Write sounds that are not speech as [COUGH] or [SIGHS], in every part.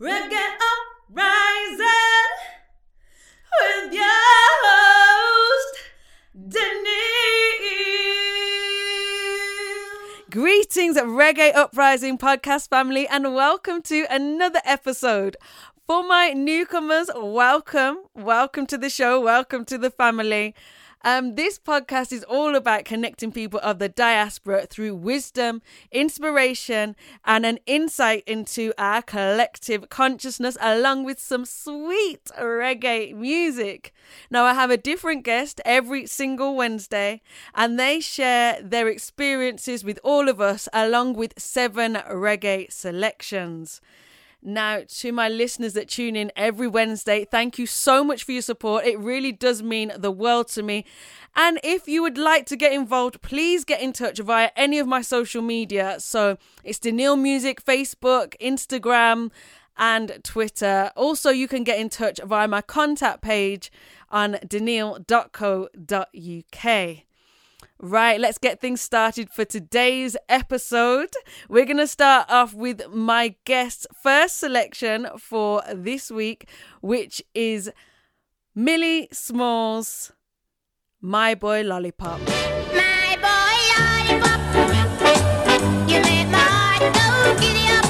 Reggae Uprising with your host, Denise. Greetings, Reggae Uprising podcast family, and welcome to another episode. For my newcomers, welcome. Welcome to the show. Welcome to the family. Um, this podcast is all about connecting people of the diaspora through wisdom, inspiration, and an insight into our collective consciousness, along with some sweet reggae music. Now, I have a different guest every single Wednesday, and they share their experiences with all of us, along with seven reggae selections. Now, to my listeners that tune in every Wednesday, thank you so much for your support. It really does mean the world to me. And if you would like to get involved, please get in touch via any of my social media. So it's Daniil Music, Facebook, Instagram, and Twitter. Also, you can get in touch via my contact page on daniil.co.uk. Right, let's get things started for today's episode. We're going to start off with my guest's first selection for this week, which is Millie Smalls, My Boy Lollipop. My boy lollipop, you my heart go giddy up.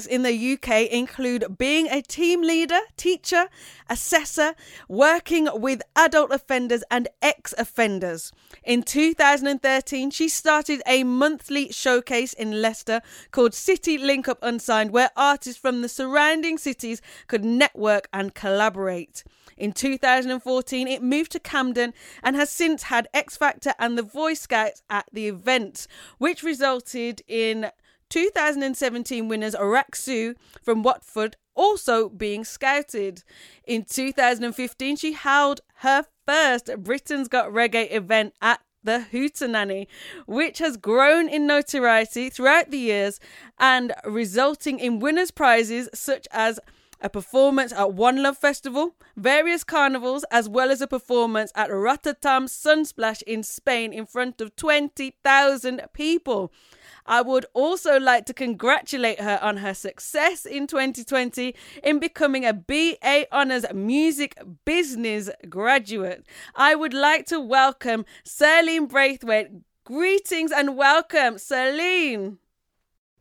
Works in the UK include being a team leader, teacher, assessor, working with adult offenders and ex offenders. In 2013, she started a monthly showcase in Leicester called City Link Up Unsigned, where artists from the surrounding cities could network and collaborate. In 2014, it moved to Camden and has since had X Factor and the Voice Scouts at the event, which resulted in 2017 winners Araksu from Watford also being scouted. In 2015, she held her first Britain's Got Reggae event at the Hootenanny, which has grown in notoriety throughout the years and resulting in winners' prizes such as a performance at One Love Festival, various carnivals, as well as a performance at Rototom Sunsplash in Spain in front of 20,000 people. I would also like to congratulate her on her success in 2020 in becoming a BA Honours Music Business graduate. I would like to welcome Serlene Braithwaite. Greetings and welcome, Serlene.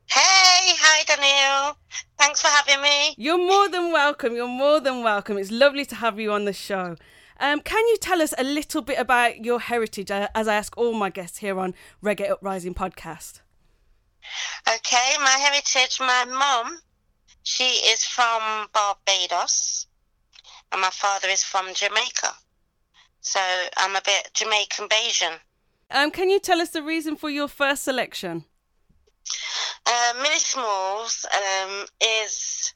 Hey, hi Daniel. Thanks for having me. You're more than welcome. You're more than welcome. It's lovely to have you on the show. Um, can you tell us a little bit about your heritage, uh, as I ask all my guests here on Reggae Uprising podcast? Okay, my heritage, my mum, she is from Barbados and my father is from Jamaica. So I'm a bit Jamaican Bajan. Um, can you tell us the reason for your first selection? Uh, Millie Smalls um, is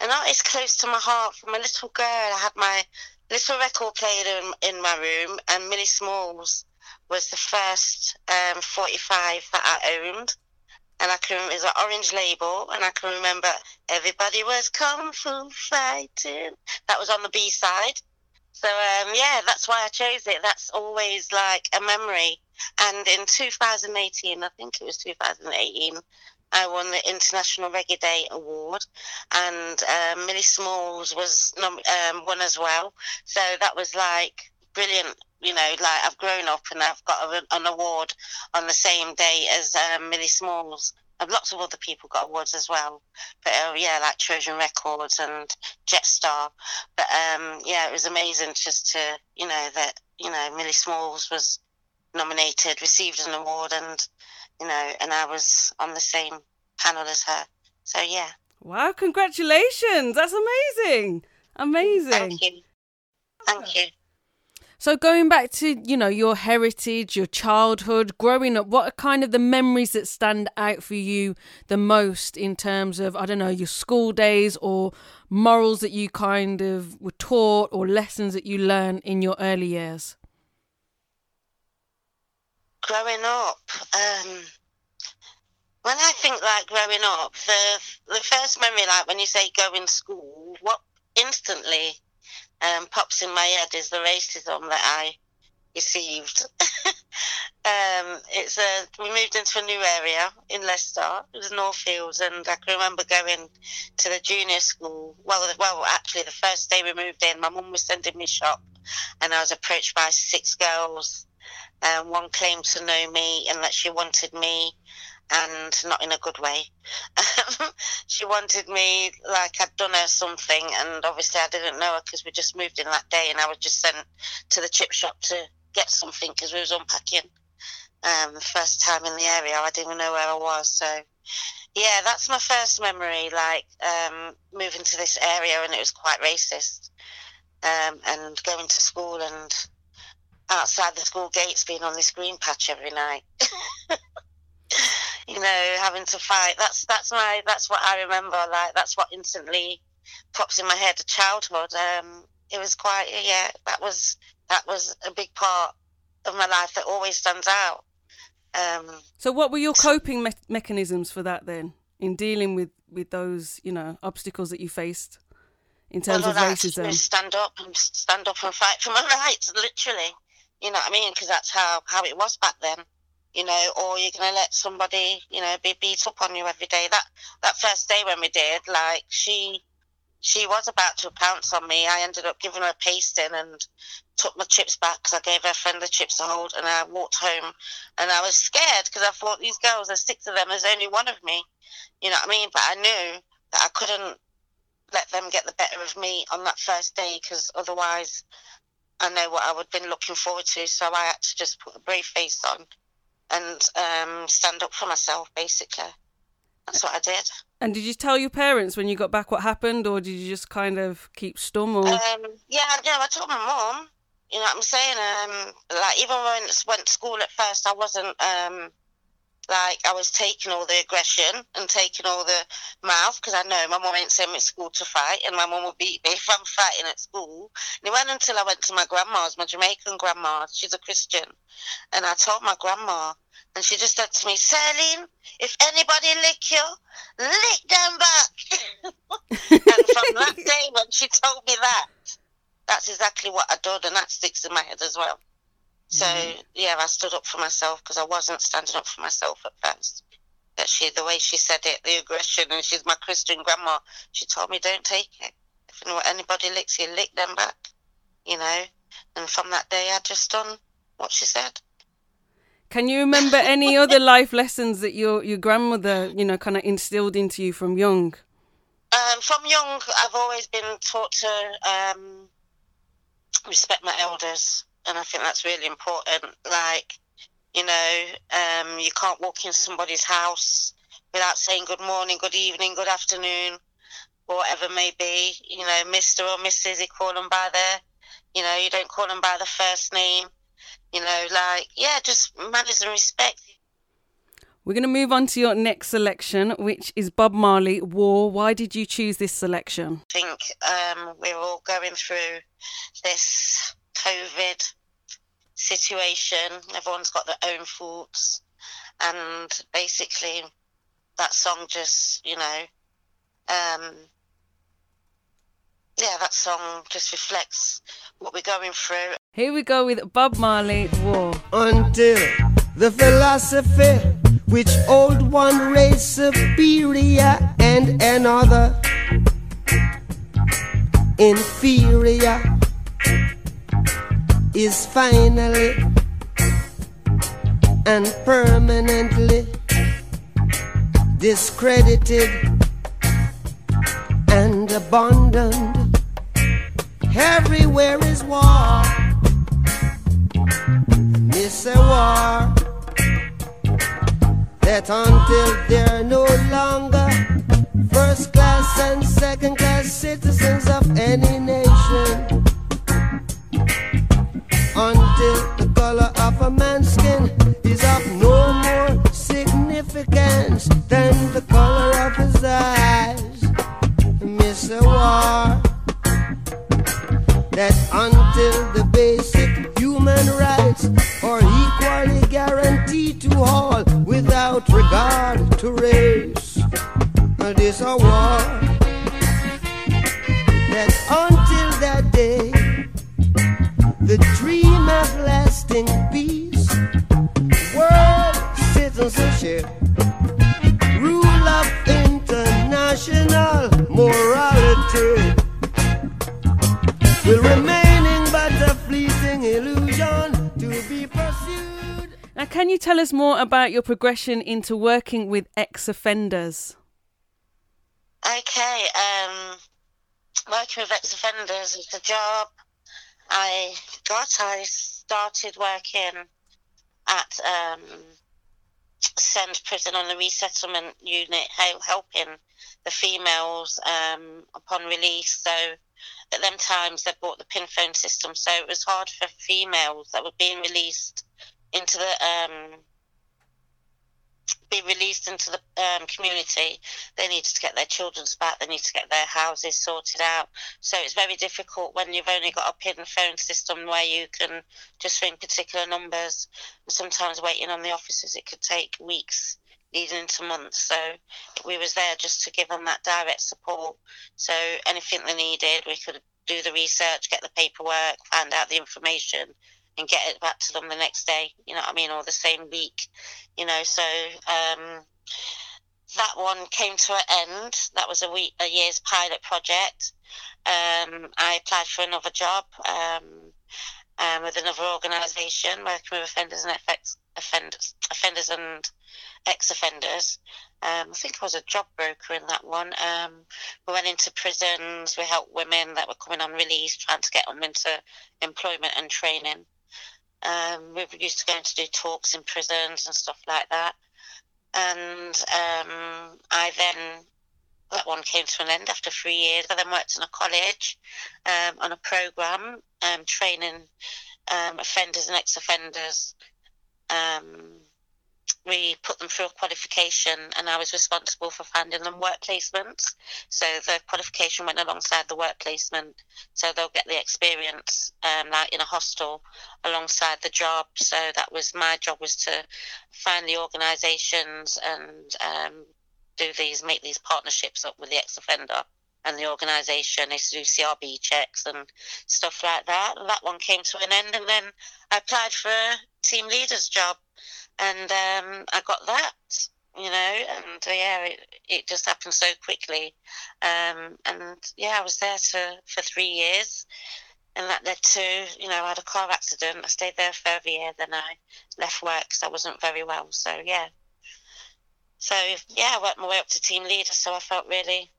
an artist close to my heart. From a little girl, I had my little record player in, in my room, and Millie Smalls was the first um, 45 that I owned. And I can, it was an orange label, and I can remember everybody was kung fu fighting. That was on the B side. So um, yeah, that's why I chose it. That's always like a memory. And in 2018, I think it was 2018, I won the International Reggae Day Award, and um, Millie Smalls was nom- um, won as well. So that was like brilliant. You know, like I've grown up and I've got a, an award on the same day as um, Millie Smalls and lots of other people got awards as well. But uh, yeah, like Trojan Records and Jetstar. But um, yeah, it was amazing just to you know that you know Millie Smalls was nominated, received an award, and you know, and I was on the same panel as her. So yeah, Wow, congratulations. That's amazing. Amazing. thank you, thank you. So going back to, you know, your heritage, your childhood, growing up, what are kind of the memories that stand out for you the most in terms of, I don't know, your school days or morals that you kind of were taught or lessons that you learned in your early years? growing up, um, when I think like growing up, the the first memory, like when you say going to school, what instantly um, pops in my head is the racism that I received. [LAUGHS] um, it's a we moved into a new area in Leicester. It was Northfields, and I can remember going to the junior school. Well, well, actually, the first day we moved in, my mum was sending me shop, and I was approached by six girls. Um, one claimed to know me and that she wanted me, and not in a good way. [LAUGHS] she wanted me like I'd done her something, and obviously I didn't know her because we just moved in that day, and I was just sent to the chip shop to get something because we was unpacking. Um, first time in the area, I didn't even know where I was. So, yeah, that's my first memory. Like um, moving to this area, and it was quite racist. Um, and going to school and outside the school gates being on this green patch every night. [LAUGHS] [SIGHS] you know, having to fight. That's that's my that's what I remember. Like that's what instantly pops in my head. Of childhood. Um, it was quite yeah. That was that was a big part of my life that always stands out. Um, So what were your coping me- mechanisms for that then in dealing with with those, you know, obstacles that you faced in terms well, of racism? stand up and stand up and fight for my [LAUGHS] rights, literally. You know what I mean? Because that's how how it was back then. You know, or you're gonna let somebody, you know, be beat up on you every day. That that first day when we did, like she she was about to pounce on me. I ended up giving her a pasting and took my chips back because I gave her friend the chips to hold, and I walked home. And I was scared because I thought these girls, there's six of them, there's only one of me. You know what I mean? But I knew that I couldn't let them get the better of me on that first day because otherwise I know what I would have been looking forward to. So I had to just put a brave face on and um, stand up for myself, basically. That's what I did. And did you tell your parents when you got back what happened or did you just kind of keep stum or Um, yeah, no, I told my mom. You know what I'm saying? Um, like even when I went to school at first, I wasn't um, like I was taking all the aggression and taking all the mouth because I know my mum ain't sent me to school to fight, and my mum will beat me [LAUGHS] if I'm fighting at school. And it went until I went to my grandma's, my Jamaican grandma. She's a Christian, and I told my grandma, and she just said to me, "Celine, if anybody lick you, lick them back." [LAUGHS] and from that day when she told me that, that's exactly what I did, and that sticks in my head as well. So yeah, I stood up for myself because I wasn't standing up for myself at first. But she, the way she said it, the aggression, and she's my Christian grandma. She told me, "Don't take it. If anybody licks you, lick them back." You know. And from that day, I just done what she said. Can you remember [LAUGHS] any other life lessons that your your grandmother, you know, kind of instilled into you from young? Um, from young, I've always been taught to um, respect my elders, and I think that's really important. Like, you know, um, you can't walk in somebody's house without saying good morning, good evening, good afternoon, whatever it may be. You know, Mister or Mrs. You call them by their, you know, you don't call them by the first name. You know, like yeah, just manners and respect. We're going to move on to your next selection, which is Bob Marley, War. Why did you choose this selection? I think um, we're all going through this COVID situation. Everyone's got their own thoughts, and basically, that song just, you know, um, yeah, that song just reflects what we're going through. Here we go with Bob Marley, War. until the philosophy which old one race superior and another inferior is finally and permanently discredited and abandoned. Everywhere is war. It's a war that until they're no longer first class and second class citizens of any nation, until the color of a man's skin is of no more significance than the color of his eyes. Miss a war that until the basic human rights are equally guaranteed to all without regard to race. This a war that until that day, the dream of peace, world citizenship, rule of international morality will remaining but a fleeting illusion to be pursued. Now, can you tell us more about your progression into working with ex offenders? Okay, um, working with ex-offenders is a job I got. I started working at um, Send Prison on the resettlement unit, helping the females um, upon release. So at them times they bought the pin phone system, so it was hard for females that were being released into the um, be released into the um, community, they need to get their children's back. They need to get their houses sorted out. So it's very difficult when you've only got a pin phone system where you can just ring particular numbers. And sometimes waiting on the officers, it could take weeks, leading into months. So we was there just to give them that direct support. So anything they needed, we could do the research, get the paperwork, find out the information, and get it back to them the next day. You know what I mean, or the same week. You know, so um, that one came to an end. That was a week, a year's pilot project. Um, I applied for another job um, um, with another organisation working with offenders and FX, offenders, offenders and ex-offenders. Um, I think I was a job broker in that one. Um, we went into prisons. We helped women that were coming on release, trying to get them into employment and training. Um, we were used to go to do talks in prisons and stuff like that. And um, I then, that one came to an end after three years. I then worked in a college um, on a program um, training um, offenders and ex offenders. We put them through a qualification, and I was responsible for finding them work placements. So the qualification went alongside the work placement, so they'll get the experience um, like in a hostel alongside the job. So that was my job was to find the organisations and um, do these, make these partnerships up with the ex-offender and the organisation. Used to do CRB checks and stuff like that. And that one came to an end, and then I applied for a team leader's job and um, I got that, you know, and uh, yeah, it, it just happened so quickly, um, and yeah, I was there to, for three years, and that led to, you know, I had a car accident. I stayed there for a year, then I left work because I wasn't very well. So yeah, so yeah, I worked my way up to team leader, so I felt really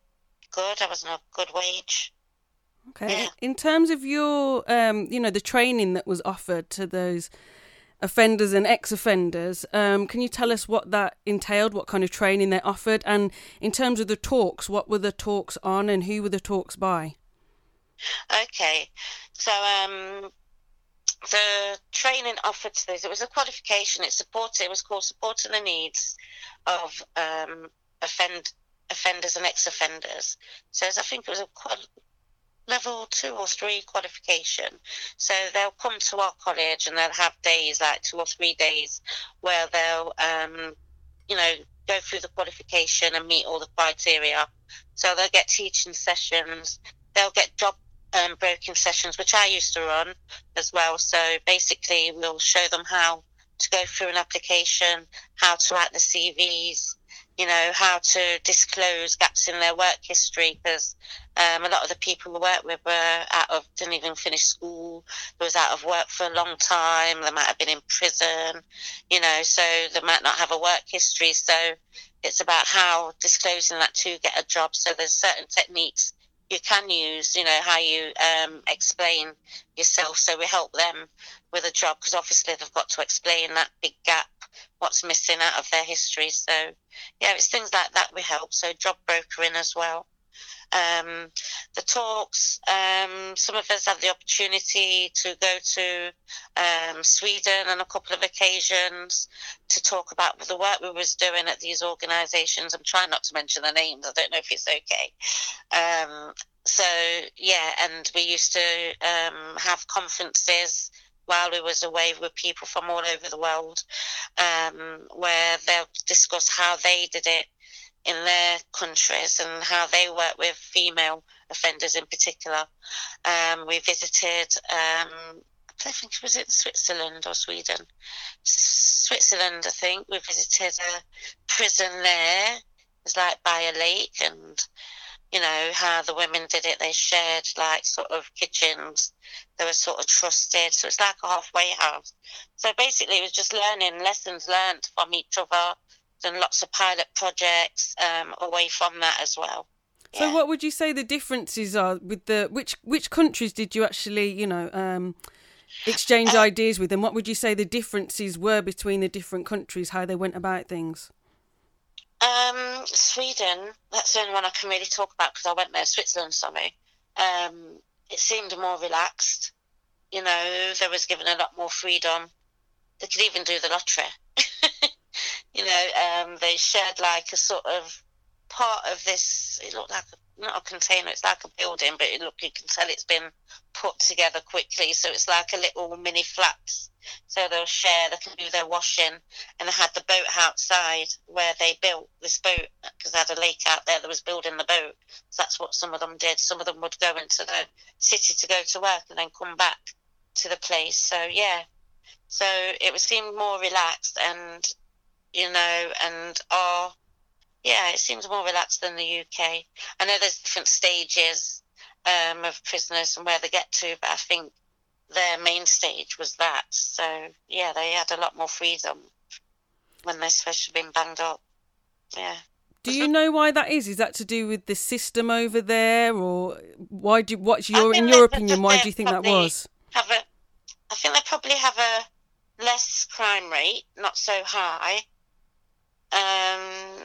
good. I was on a good wage. Okay. Yeah. In terms of your, um, you know, the training that was offered to those offenders and ex-offenders, um, can you tell us what that entailed? What kind of training they offered, and in terms of the talks, what were the talks on, and who were the talks by? Okay, so um, the training offered to this, it was a qualification. It supported. It was called supporting the needs of um, offend offenders and ex-offenders. So I think it was a level two or three qualification. So they'll come to our college and they'll have days like two or three days where they'll, um, you know, go through the qualification and meet all the criteria. So they'll get teaching sessions. They'll get job um, broking sessions, which I used to run as well. So basically, we'll show them how to go through an application, how to write the CVs, you know, how to disclose gaps in their work history because um, a lot of the people we work with were out of, didn't even finish school, they was out of work for a long time, they might have been in prison, you know, so they might not have a work history. So it's about how disclosing that to get a job. So there's certain techniques you can use, you know, how you um, explain yourself. So we help them with a job because obviously they've got to explain that big gap, what's missing out of their history. So yeah, it's things like that we help. So job brokering as well. Um, the talks, um, some of us had the opportunity to go to um, Sweden on a couple of occasions to talk about the work we was doing at these organisations. I'm trying not to mention the names. I don't know if it's okay. Um, so yeah, and we used to um, have conferences while we was away with people from all over the world, um, where they'll discuss how they did it in their countries and how they work with female offenders in particular. Um, we visited, um, I think it was in Switzerland or Sweden. Switzerland, I think. We visited a prison there. It was like by a lake and you know how the women did it. They shared like sort of kitchens. They were sort of trusted. So it's like a halfway house. So basically it was just learning lessons learned from each other. Done lots of pilot projects um, away from that as well. So, Yeah. what would you say the differences are with the which which countries did you actually, you know, um, exchange Uh, ideas with, and what would you say the differences were between the different countries, how they went about things? Um, Sweden, that's the only one I can really talk about because I went there. Switzerland, sorry. Um, it seemed more relaxed. You know, they was given a lot more freedom. They could even do the lottery. [LAUGHS] you know, um, they shared like a sort of part of this. It looked like a, not a container. It's like a building, but it look you can tell it's been put together quickly. So it's like a little mini flats. So they'll share. They can do their washing and they had the boat outside where they built this boat because they had a lake out there that was building the boat. So that's what some of them did. Some of them would go into the city to go to work and then come back to the place. So yeah, so it was seemed more relaxed and you know and our yeah, it seems more relaxed than the UK. I know there's different stages um, of prisoners and where they get to, but I think their main stage was that. So yeah, they had a lot more freedom when they're supposed to have been banged up. Yeah. Do you know why that is? Is that to do with the system over there, or why do what's your in your opinion? Why do you think that was? Have a, I think they probably have a less crime rate, not so high. Um,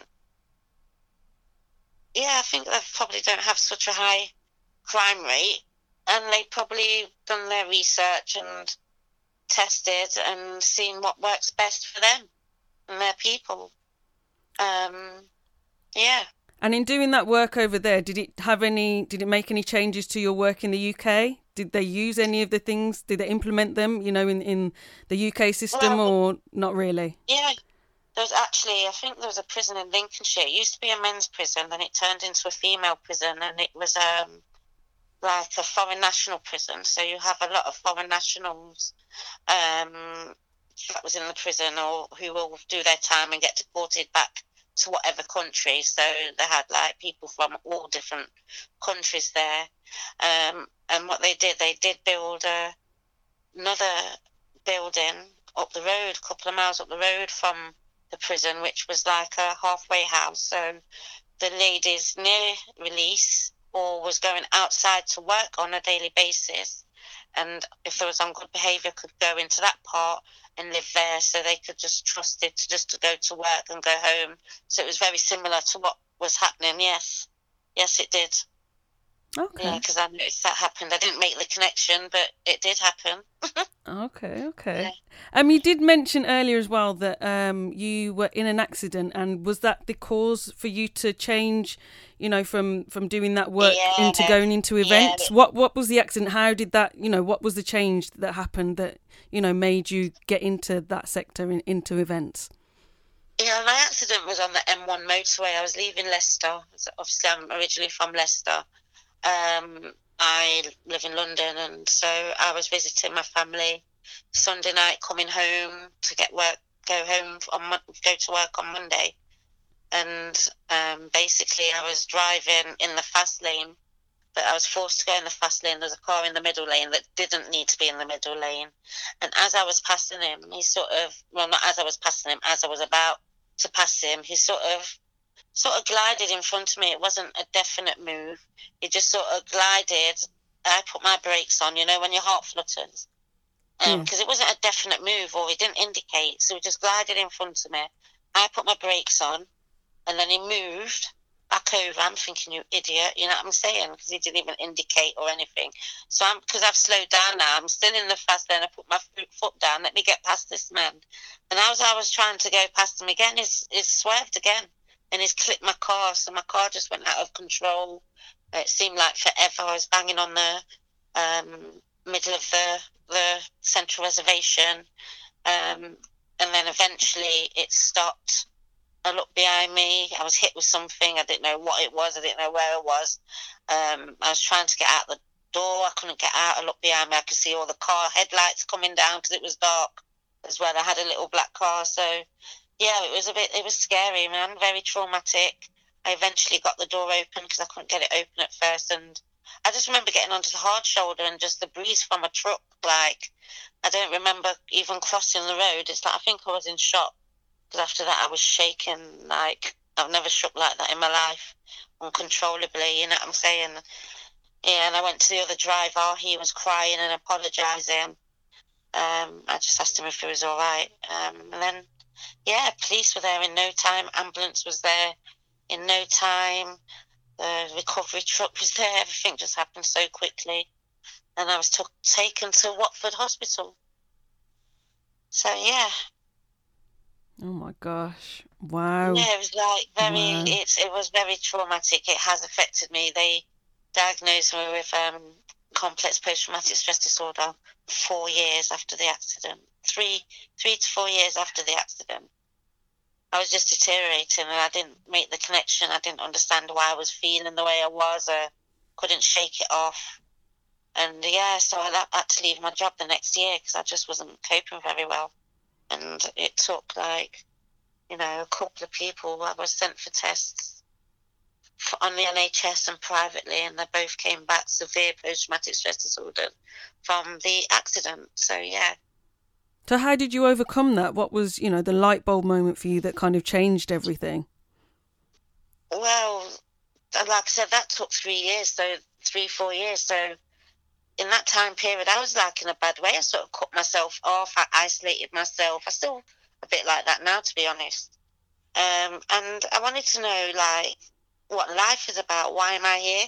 yeah, I think they probably don't have such a high crime rate, and they've probably done their research and tested and seen what works best for them and their people. Um, yeah. And in doing that work over there, did it have any? Did it make any changes to your work in the UK? Did they use any of the things? Did they implement them? You know, in in the UK system, Well, or not really? Yeah, there was actually, I think there was a prison in Lincolnshire. It used to be a men's prison, then it turned into a female prison, and it was um like a foreign national prison. So you have a lot of foreign nationals um that was in the prison or who will do their time and get deported back to whatever country. So they had like people from all different countries there. Um, and what they did, they did build a, another building up the road, a couple of miles up the road from the prison, which was like a halfway house. So the ladies near release or was going outside to work on a daily basis. And if there was on good behaviour, could go into that part and live there, so they could just trust it to just to go to work and go home. So it was very similar to what was happening. Yes, yes, it did. Okay. Yeah, because I noticed that happened. I didn't make the connection, but it did happen. [LAUGHS] Okay, okay. Um, you did mention earlier as well that um you were in an accident, and was that the cause for you to change, you know, from from doing that work Yeah, into going into events? it- What what was the accident? How did that, you know, what was the change that happened that you know made you get into that sector in, into events? Yeah, my accident was on the M1 motorway. I was leaving Leicester. Obviously, I'm originally from Leicester. Um, I live in London, and so I was visiting my family Sunday night, coming home to get work, go home on go to work on Monday, and um, basically I was driving in the fast lane, but I was forced to go in the fast lane. There's a car in the middle lane that didn't need to be in the middle lane, and as I was passing him, he sort of well, not as I was passing him, as I was about to pass him, he sort of sort of glided in front of me. It wasn't a definite move. It just sort of glided. I put my brakes on, you know, when your heart flutters. Because it wasn't a definite move or it didn't indicate. So he just glided in front of me. I put my brakes on and then he moved back over. I'm thinking, you idiot, you know what I'm saying? Because he didn't even indicate or anything. So I'm, because I've slowed down now, I'm still in the fast lane. I put my foot, down, let me get past this man. And as I was trying to go past him again, he's, he's swerved again and he's clipped my car. So my car just went out of control. It seemed like forever. I was banging on the um, middle of the, the central reservation. Um, and then eventually it stopped. I looked behind me. I was hit with something. I didn't know what it was. I didn't know where it was. Um, I was trying to get out the door. I couldn't get out. I looked behind me. I could see all the car headlights coming down because it was dark as well. I had a little black car. So, yeah, it was a bit, it was scary, man. Very traumatic. I eventually got the door open because I couldn't get it open at first. And I just remember getting onto the hard shoulder and just the breeze from a truck. Like, I don't remember even crossing the road. It's like, I think I was in shock after that I was shaking like I've never shook like that in my life, uncontrollably. You know what I'm saying? Yeah, and I went to the other driver. He was crying and apologising. Um, I just asked him if he was all right, um, and then yeah, police were there in no time. Ambulance was there in no time. The recovery truck was there. Everything just happened so quickly, and I was took, taken to Watford Hospital. So yeah, Oh my gosh. Wow. Yeah, it was like very. Wow. It's it was very traumatic. It has affected me. They diagnosed me with um, complex post-traumatic stress disorder four years after the accident. Three, three to four years after the accident. I was just deteriorating, and I didn't make the connection. I didn't understand why I was feeling the way I was. I couldn't shake it off. And yeah, so I had to leave my job the next year because I just wasn't coping very well and it took like you know a couple of people i was sent for tests for, on the nhs and privately and they both came back severe post-traumatic stress disorder from the accident so yeah So how did you overcome that? What was, you know, the light bulb moment for you that kind of changed everything? well like i said that took three years so three four years so in that time period i was like in a bad way. I sort of cut myself off. I isolated myself. I still a bit like that now to be honest. Um, and i wanted to know like what life is about. Why am i here?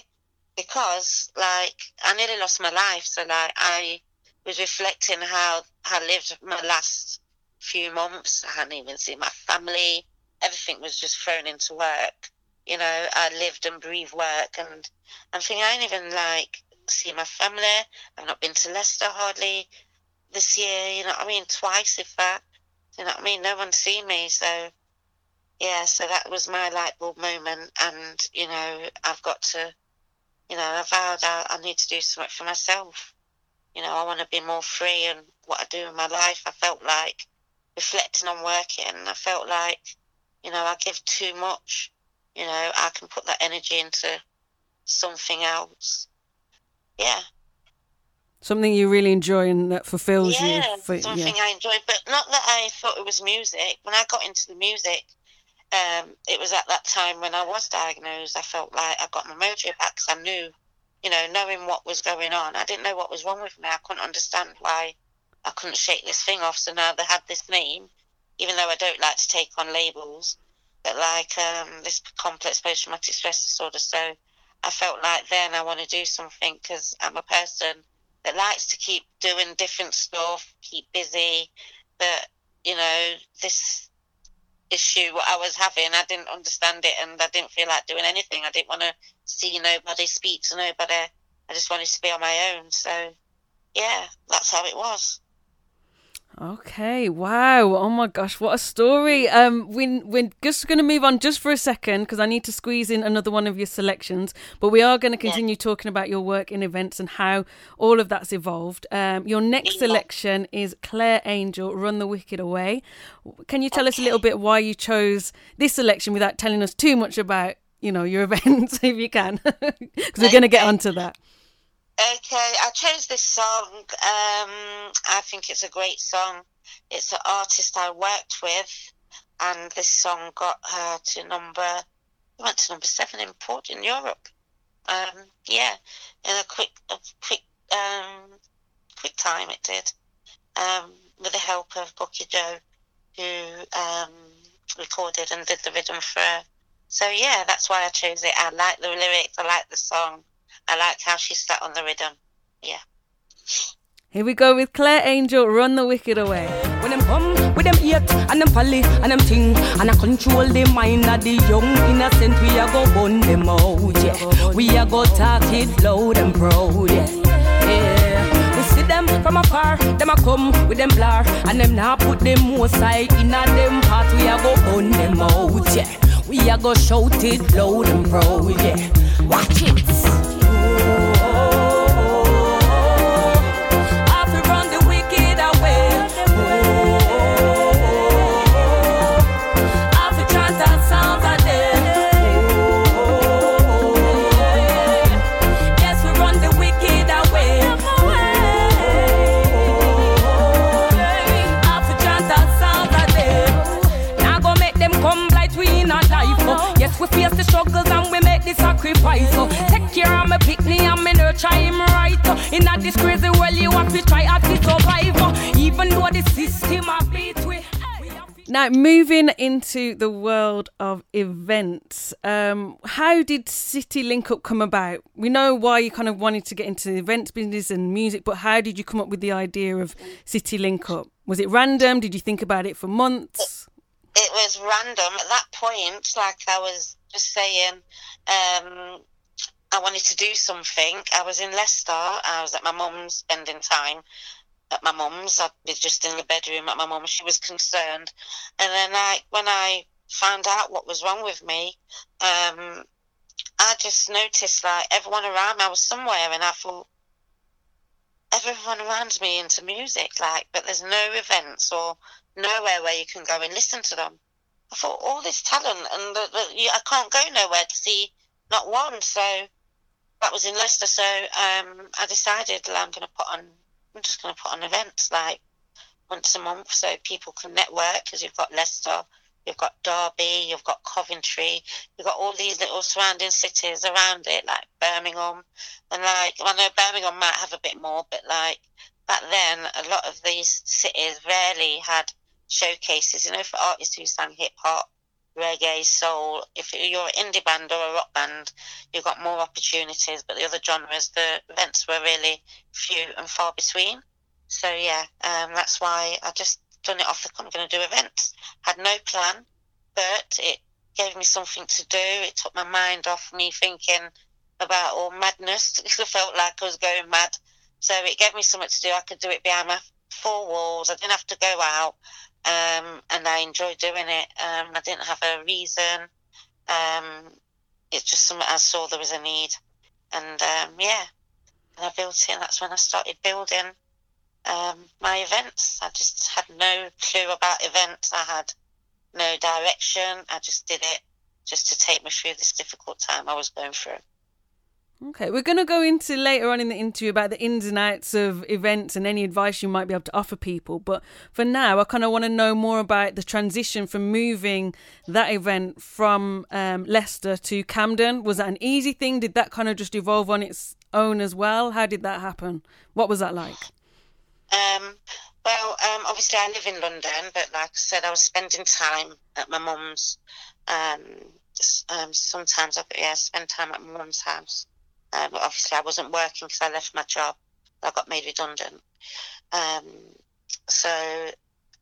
Because like i nearly lost my life. So like i was reflecting how i lived my last few months. I hadn't even seen my family. Everything was just thrown into work. You know i lived and breathed work. And i'm thinking i ain't even like see my family. I've not been to Leicester hardly this year, you know what I mean? Twice, if that. You know what I mean? No one's seen me. So, yeah, so that was my light bulb moment. And, you know, I've got to, you know, I vowed I, I need to do something for myself. You know, I want to be more free in what I do in my life. I felt like reflecting on working, I felt like, you know, I give too much. You know, I can put that energy into something else yeah, Something you really enjoy and that fulfills yeah, you. For, something yeah. I enjoyed, but not that I thought it was music. When I got into the music, um, it was at that time when I was diagnosed. I felt like I got my mojo back 'cause I knew, you know, knowing what was going on. I didn't know what was wrong with me. I couldn't understand why I couldn't shake this thing off. So now they had this name, even though I don't like to take on labels, but like um, this complex post-traumatic stress disorder. So I felt like then I want to do something because I'm a person that likes to keep doing different stuff, keep busy. But you know, this issue what I was having, I didn't understand it, and I didn't feel like doing anything. I didn't want to see nobody, speak to nobody. I just wanted to be on my own. So, yeah, that's how it was. Okay, wow. Oh my gosh, what a story. Um we we're just going to move on just for a second because I need to squeeze in another one of your selections, but we are going to continue talking about your work in events and how all of that's evolved. Um your next Yeah. selection is Claire Angel Run the Wicked Away. Can you tell us a little bit why you chose this selection without telling us too much about, you know, your [LAUGHS] events if you can? [LAUGHS] Because we're going to get Okay. onto that. Okay, I chose this song. Um, I think it's a great song. It's an artist I worked with, and this song got her to number went to number seven in port in Europe. Um, yeah, in a quick, a quick, um, quick time it did. Um, with the help of Bucky Joe, who um, recorded and did the rhythm for. her. So yeah, that's why I chose it. I like the lyrics. I like the song. I like how she sat on the rhythm. Yeah. Here we go with Claire Angel, Run the Wicked Away. When them come with them hate and them folly and them thing and I control the mind of the young innocent, we a go burn them out, yeah. We a go talk it loud and proud, yeah. yeah. We see them from afar, them a come with them blur and them now put them more side in a them heart. We a go burn them out, yeah. We a go shout it loud and proud, yeah. Watch it. In a this crazy world, you have to try hard to survive. Even though the system a beat we. we to- Now, moving into the world of events, um, how did City Link Up come about? We know why you kind of wanted to get into the events business and music, but how did you come up with the idea of City Link Up? Was it random? Did you think about it for months? it was random at that point like i was just saying um i wanted to do something. I was in leicester. I was at my mum's spending time at my mum's. I was just in the bedroom at my mum. She was concerned. And then i when i found out what was wrong with me um i just noticed like everyone around me i was somewhere and i thought everyone around me into music like but there's no events or nowhere where you can go and listen to them. I thought all this talent and the, the, I can't go nowhere to see not one. So that was in Leicester. So um, I decided that I'm going to put on. I'm just going to put on events like once a month so people can network. Because you've got Leicester, you've got Derby, you've got Coventry, you've got all these little surrounding cities around it, like Birmingham, and like I know Birmingham might have a bit more, but like back then, a lot of these cities rarely had showcases, you know, for artists who sang hip hop, reggae, soul. If you're an indie band or a rock band, you've got more opportunities, but the other genres, the events were really few and far between. So, yeah, um, that's why I just done it off the I'm going to do events. Had no plan, but it gave me something to do. It took my mind off me thinking about all madness. [LAUGHS] I felt like I was going mad. So it gave me something to do. I could do it behind my four walls. I didn't have to go out um, and I enjoyed doing it. Um, I didn't have a reason. Um, it's just something I saw there was a need, and um, yeah, and I built it. And that's when I started building um, my events. I just had no clue about events. I had no direction. I just did it just to take me through this difficult time I was going through. Okay, we're going to go into later on in the interview about the ins and outs of events and any advice you might be able to offer people. But for now, I kind of want to know more about the transition from moving that event from um, Leicester to Camden. Was that an easy thing? Did that kind of just evolve on its own as well? How did that happen? What was that like? Um, well, um, obviously I live in London, but like I said, I was spending time at my mum's. Um, um, sometimes I yeah spend time at my mum's house. Um, obviously I wasn't working because I left my job. I got made redundant. Um, so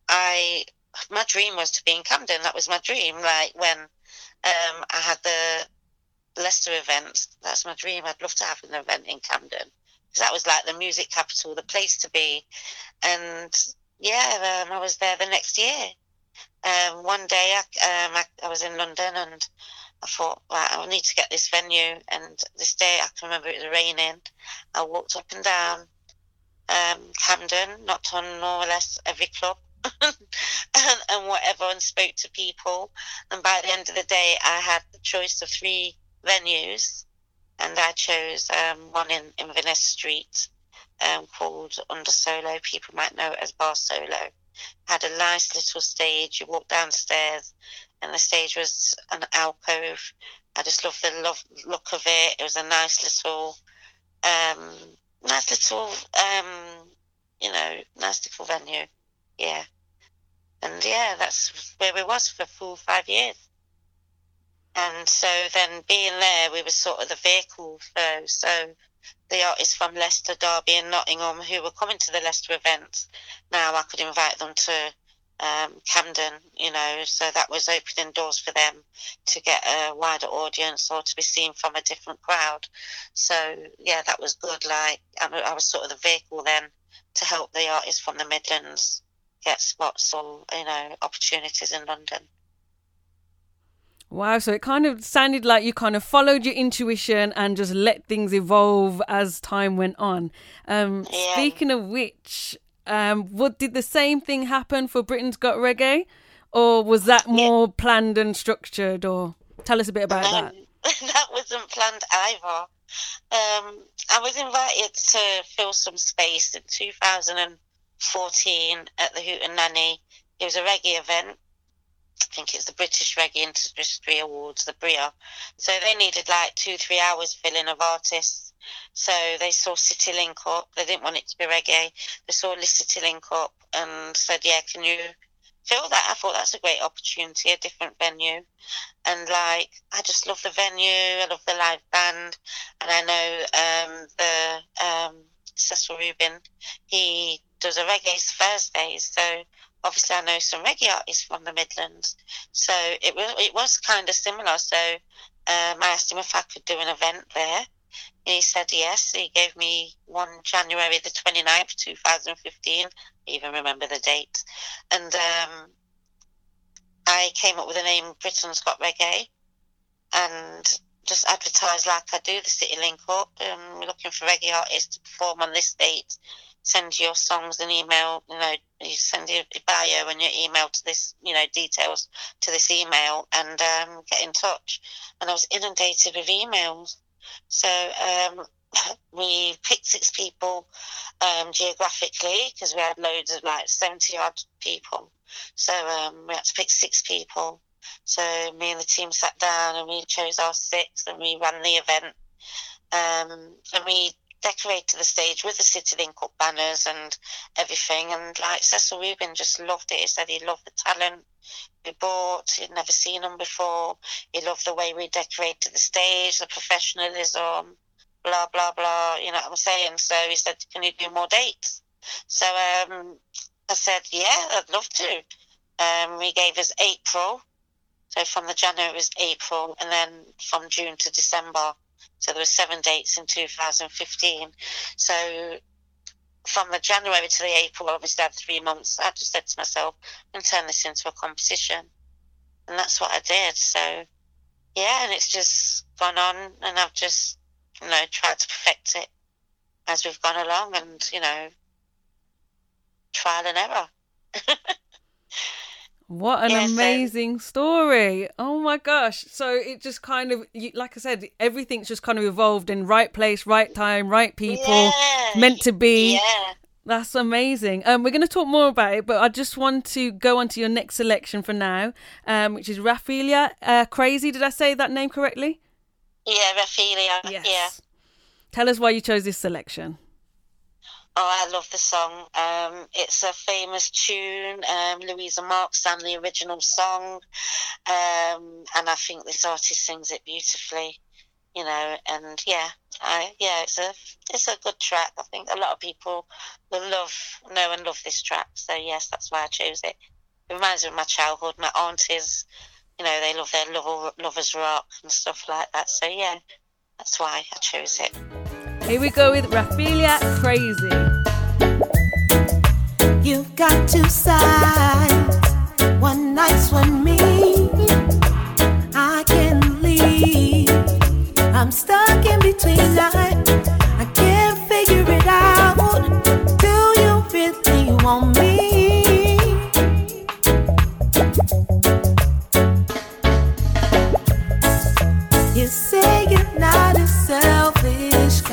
I my dream was to be in Camden. That was my dream. Like when um, I had the Leicester event, that's my dream. I'd love to have an event in Camden because that was like the music capital, the place to be. And yeah, um, I was there the next year. Um, one day I, um, I, I was in London and I thought, right, I need to get this venue. And this day I can remember it was raining. I walked up and down um, Camden, knocked on more or less every club. [LAUGHS] and, and whatever, and spoke to people. And by the end of the day, I had the choice of three venues, and I chose um, one in Inverness Street um, called Under Solo. People might know it as Bar Solo. Had a nice little stage. You walk downstairs, and the stage was an alcove. I just loved the love, look of it. It was a nice little, um, nice little, um, you know, nice little venue. Yeah, and yeah, that's where we was for full five years. And so then being there, we were sort of the vehicle for so the artists from Leicester, Derby, and Nottingham who were coming to the Leicester events. Now I could invite them to um, Camden, you know, so that was opening doors for them to get a wider audience or to be seen from a different crowd. So yeah, that was good. Like I, I was sort of the vehicle then to help the artists from the Midlands get spots or you know opportunities in London. Wow, so it kind of sounded like you kind of followed your intuition and just let things evolve as time went on. Um, Yeah. Speaking of which, um, what did the same thing happen for Britain's Got Reggae, or was that more planned and structured? Or tell us a bit about that. Um, [LAUGHS] that wasn't planned either. Um, I was invited to fill some space in 2014 at the Hootenanny. It was a reggae event. I think it's the British Reggae Industry Awards, the BRIA. So they needed like two, three hours filling of artists. So they saw City Link up. They didn't want it to be reggae. They saw City Link up and said, "Yeah, can you fill that?" I thought that's a great opportunity, a different venue and like I just love the venue. I love the live band, and I know um, the um, Cecil Rubin. He does a reggae Thursdays, so obviously I know some reggae artists from the Midlands. So it was it was kind of similar. So um, I asked him if I could do an event there. And he said yes. He gave me one January the 29th, 2015. I even remember the date. And um, I came up with the name Britain's Got Reggae and just advertised like I do the City Link Up. Um, looking for reggae artists to perform on this date. Send your songs and email, you know, you send your bio and your email to this, you know, details to this email and um, get in touch. And I was inundated with emails. So um, [LAUGHS] we picked six people um, geographically because we had loads of like 70 odd people. So um, we had to pick six people. So me and the team sat down and we chose our six and we ran the event. Um, and we decorated the stage with the City Link Up banners and everything. And like Cecil Rubin just loved it. He said he loved the talent we brought. He'd never seen them before. He loved the way we decorated the stage, the professionalism, blah, blah, blah. You know what I'm saying? So he said, Can you do more dates? So um, I said, Yeah, I'd love to. Um, he gave us April. So from the January it was April, and then from June to December. So there were seven dates in 2015. So from the January to the April, obviously I had three months. I just said to myself, I'm going to turn this into a competition. And that's what I did. So, yeah, and it's just gone on, and I've just, you know, tried to perfect it as we've gone along, and, you know, trial and error. [LAUGHS] What an Yeah, so- amazing story. Oh my gosh. So it just kind of, like I said, everything's just kind of evolved in right place, right time, right people, Yeah. meant to be. Yeah. That's amazing. Um, we're going to talk more about it, but I just want to go on to your next selection for now, um, which is Raphaelia uh, Crazy. Did I say that name correctly? Yeah, Raphaelia. Yeah. Tell us why you chose this selection. Oh, I love the song. Um, it's a famous tune. Um, Louisa Marks sang the original song, um, and I think this artist sings it beautifully. You know, and yeah, I yeah, it's a it's a good track. I think a lot of people will love know and love this track. So yes, that's why I chose it. It reminds me of my childhood. My aunties, you know, they love their lover, lovers rock and stuff like that. So yeah, that's why I chose it. Here we go with Raphaelia Crazy. You've got two sides. One nice, one mean. I can't leave. I'm stuck in between.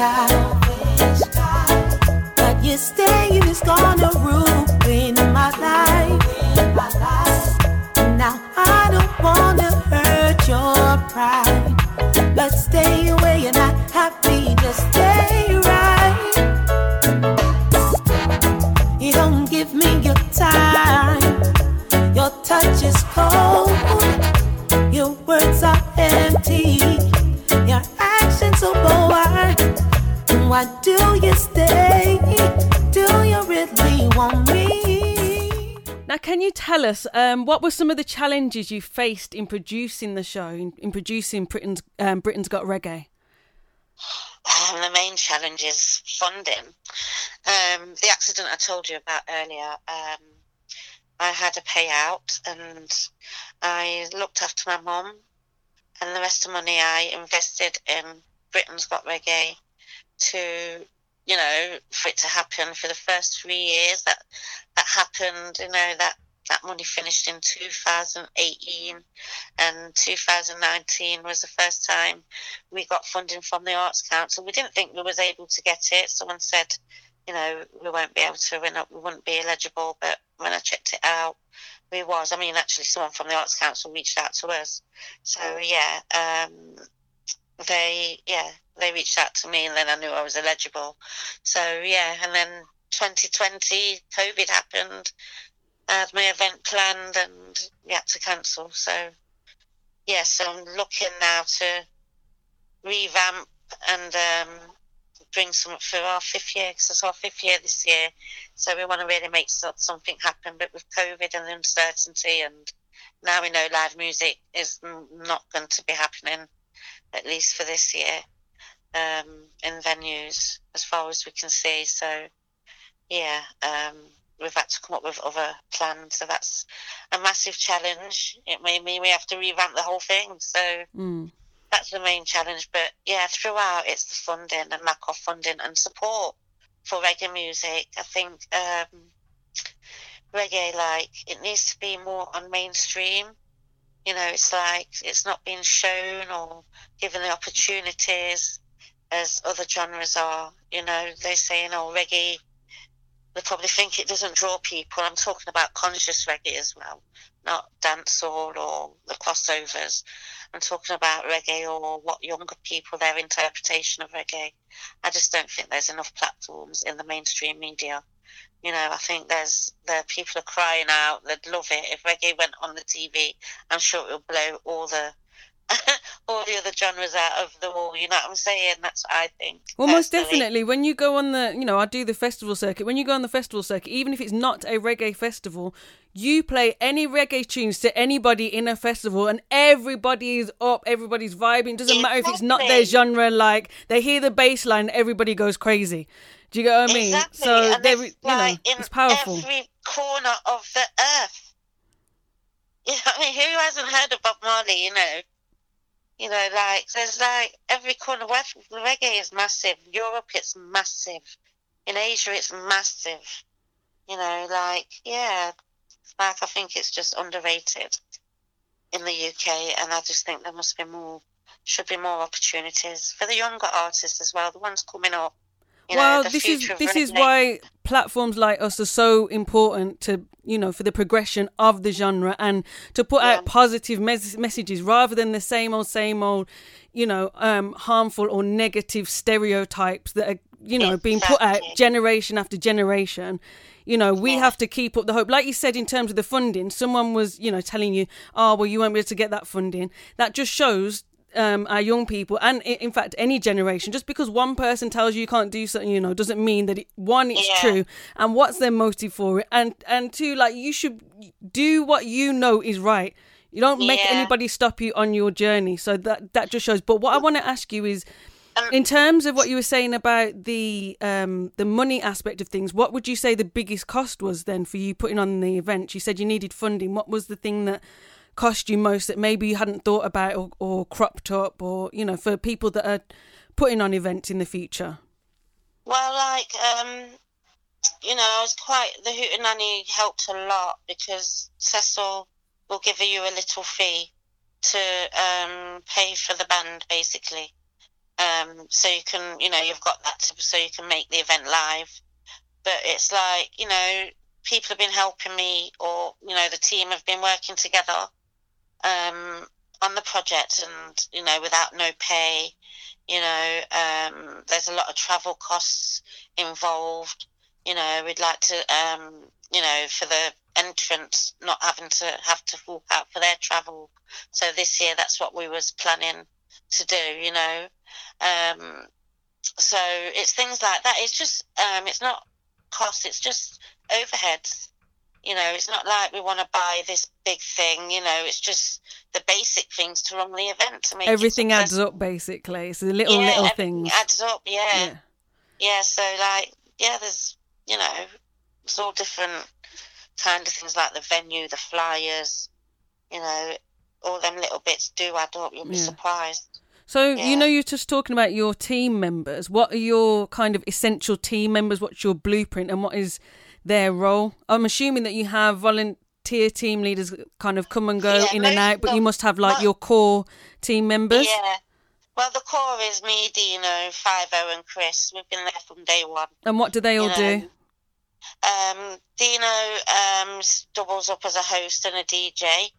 Selfish. But you're staying is gonna ruin Why do you stay? Do you really want me? Now, can you tell us um, what were some of the challenges you faced in producing the show, in, in producing Britain's um, Britain's Got Reggae? Um, the main challenge is funding. Um, the accident I told you about earlier, um, I had a payout and I looked after my mum, and the rest of the money I invested in Britain's Got Reggae to, you know, for it to happen for the first three years. That that happened, you know, that that money finished in 2018 and 2019 was the first time we got funding from the arts council. We didn't think we was able to get it. Someone said you know we won't be able to we're not, we wouldn't be eligible. But when i checked it out we was. I mean actually someone from the arts council reached out to us. So yeah um they yeah they reached out to me and then i knew i was eligible so yeah and then 2020 covid happened I had my event planned and we had to cancel. So, yeah, so I'm looking now to revamp and um, bring something for our fifth year because it's our fifth year this year. So we want to really make something happen. But with COVID and the uncertainty, and now we know live music is not going to be happening, at least for this year, um, in venues as far as we can see. So, yeah. Um, we've had to come up with other plans. So that's a massive challenge. It may mean we have to revamp the whole thing. So Mm. that's the main challenge. But yeah, throughout it's the funding and lack of funding and support for reggae music. I think um, reggae, like, it needs to be more on mainstream. You know, it's like it's not being shown or given the opportunities as other genres are. You know, they're saying, oh, reggae they probably think it doesn't draw people. I'm talking about conscious reggae as well, not dancehall or the crossovers. I'm talking about reggae or what younger people, their interpretation of reggae. I just don't think there's enough platforms in the mainstream media. You know, I think there's the people are crying out. They'd love it if reggae went on the TV. I'm sure it will blow all the [LAUGHS] all the other genres out of the wall. You know what I'm saying? That's what I think. Well, most definitely. When you go on the, you know, I do the festival circuit. When you go on the festival circuit, even if it's not a reggae festival, you play any reggae tunes to anybody in a festival, and everybody is up, everybody's vibing. Doesn't matter if it's not their genre. Like they hear the bass line, everybody goes crazy. Do you get what I mean? Exactly. So and they, you know, it's powerful. every corner of the earth. You know, I mean, who hasn't heard of Bob Marley? You know, you know, like there's like every corner. Reggae is massive. Europe, it's massive. In Asia, it's massive. You know, like yeah, like I think it's just underrated in the UK, and I just think there must be more. Should be more opportunities for the younger artists as well, the ones coming up. You know, well, the this is this is why platforms like us are so important to you know for the progression of the genre and to put Yeah. out positive mes- messages rather than the same old same old you know um harmful or negative stereotypes that are you know being put out generation after generation. You know we Yeah. have to keep up the hope. Like you said in terms of the funding someone was you know telling you oh well you won't be able to get that funding. That just shows um, our young people and in fact any generation just because one person tells you you can't do something you know doesn't mean that it, one it's Yeah. true. And what's their motive for it? And and two like you should do what you know is right. You don't make Yeah. anybody stop you on your journey. So that that just shows. But what i want to ask you is Um, in terms of what you were saying about the um the money aspect of things what would you say the biggest cost was then for you putting on the event? You said you needed funding. What was the thing that cost you most that maybe you hadn't thought about or, or cropped up or you know for people that are putting on events in the future Well, like, um, you know, I was quite, the Hootenanny helped a lot because Cecil will give you a little fee to um, pay for the band, basically. Um, so you can, you know, you've got that to, so you can make the event live. But it's like, you know, people have been helping me or, you know, the team have been working together um, on the project and, you know, without no pay you know um, there's a lot of travel costs involved. You know we'd like to um, you know for the entrants not having to have to walk out for their travel. So this year that's what we was planning to do you know. Um, so it's things like that. It's just um, it's not cost it's just overheads You know, it's not like we want to buy this big thing. You know, it's just the basic things to run the event to make Everything adds up basically. It's the little yeah, little things. adds up. Yeah. Yeah. yeah. So like, yeah, there's you know, it's all different kind of things like the venue, the flyers. You know, all them little bits do add up. You'll be Yeah. surprised. So Yeah. you know you're just talking about your team members. What are your kind of essential team members? What's your blueprint and what is their role? I'm assuming that you have volunteer team leaders kind of come and go Yeah, in and out, but of you must have like mo- your core team members. Yeah. Well, the core is me, Dino, Five O, and Chris. We've been there from day one. And what do they all you do? Um, Dino um, doubles up as a host and a DJ.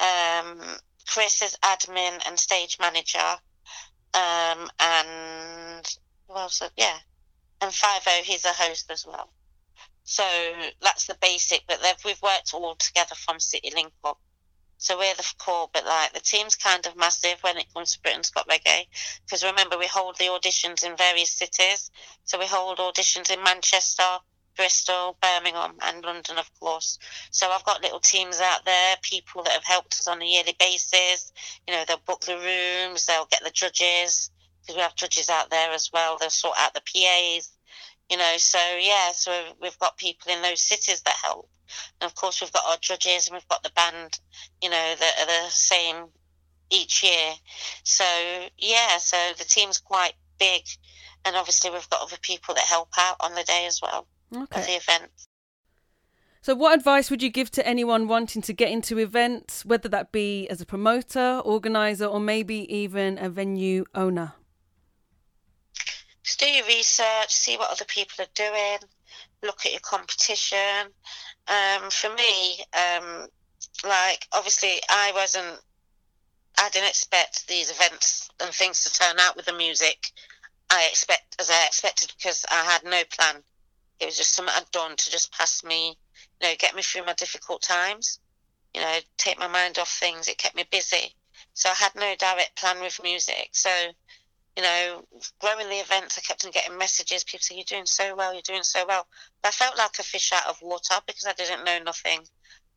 Um, Chris is admin and stage manager. Um, and well, else? Yeah, and Five O, he's a host as well. So that's the basic. But we've worked all together from City Link Up. So we're the core, but like the team's kind of massive when it comes to Britain's Got Reggae. Because remember, we hold the auditions in various cities. So we hold auditions in Manchester, Bristol, Birmingham, and London, of course. So I've got little teams out there, people that have helped us on a yearly basis. You know, they'll book the rooms, they'll get the judges, because we have judges out there as well. They'll sort out the PAs. You know, so yeah, so we've got people in those cities that help. And of course, we've got our judges and we've got the band, you know, that are the same each year. So yeah, so the team's quite big, and obviously we've got other people that help out on the day as well of the Okay. event. So what advice would you give to anyone wanting to get into events, whether that be as a promoter, organizer, or maybe even a venue owner? Just do your research, see what other people are doing, look at your competition. Um, for me, um, like obviously I wasn't, I didn't expect these events and things to turn out with the music. I expect as I expected because I had no plan. It was just something I'd done to just pass me, you know, get me through my difficult times. You know, take my mind off things. It kept me busy. So I had no direct plan with music. So you know, growing the events, I kept on getting messages. People say, You're doing so well, you're doing so well. But I felt like a fish out of water because I didn't know nothing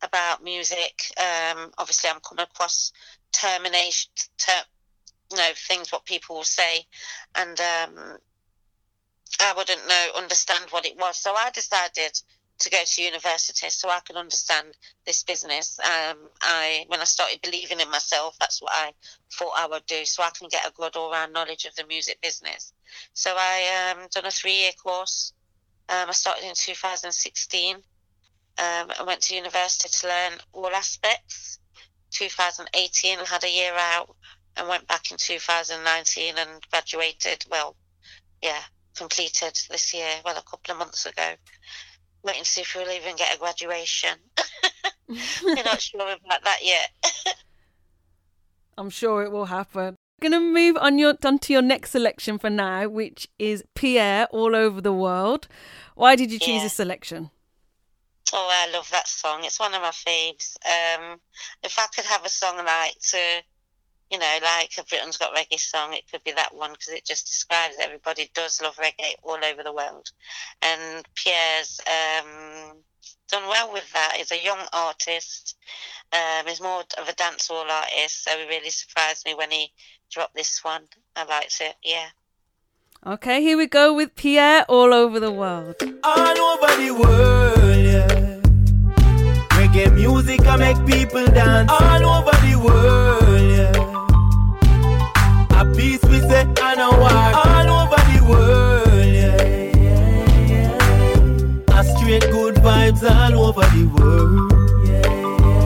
about music. Um, obviously, I'm coming across termination, ter- you know, things what people will say, and um, I wouldn't know, understand what it was. So I decided to go to university so I can understand this business. Um, I when I started believing in myself, that's what I thought I would do, so I can get a good all round knowledge of the music business. So I um, done a three year course. Um, I started in 2016. Um, I went to university to learn all aspects. 2018, I had a year out and went back in 2019 and graduated. Well, yeah, completed this year. Well, a couple of months ago. Waiting and see if we'll even get a graduation. [LAUGHS] We're not [LAUGHS] sure about that yet. [LAUGHS] I'm sure it will happen. We're going to move on your on to your next selection for now, which is Pierre all over the world. Why did you choose Yeah. this selection? Oh, I love that song. It's one of my faves. Um, if I could have a song like to, you know, like a Britain's Got Reggae song, it could be that one because it just describes everybody does love reggae all over the world. And Pierre's um, done well with that. He's a young artist. Um, he's more of a dancehall artist, so he really surprised me when he dropped this one. I liked it. Yeah. Okay, here we go with Pierre all over the world. all over the world, yeah. Reggae music I make people dance all over the vibes all over the world, yeah, yeah,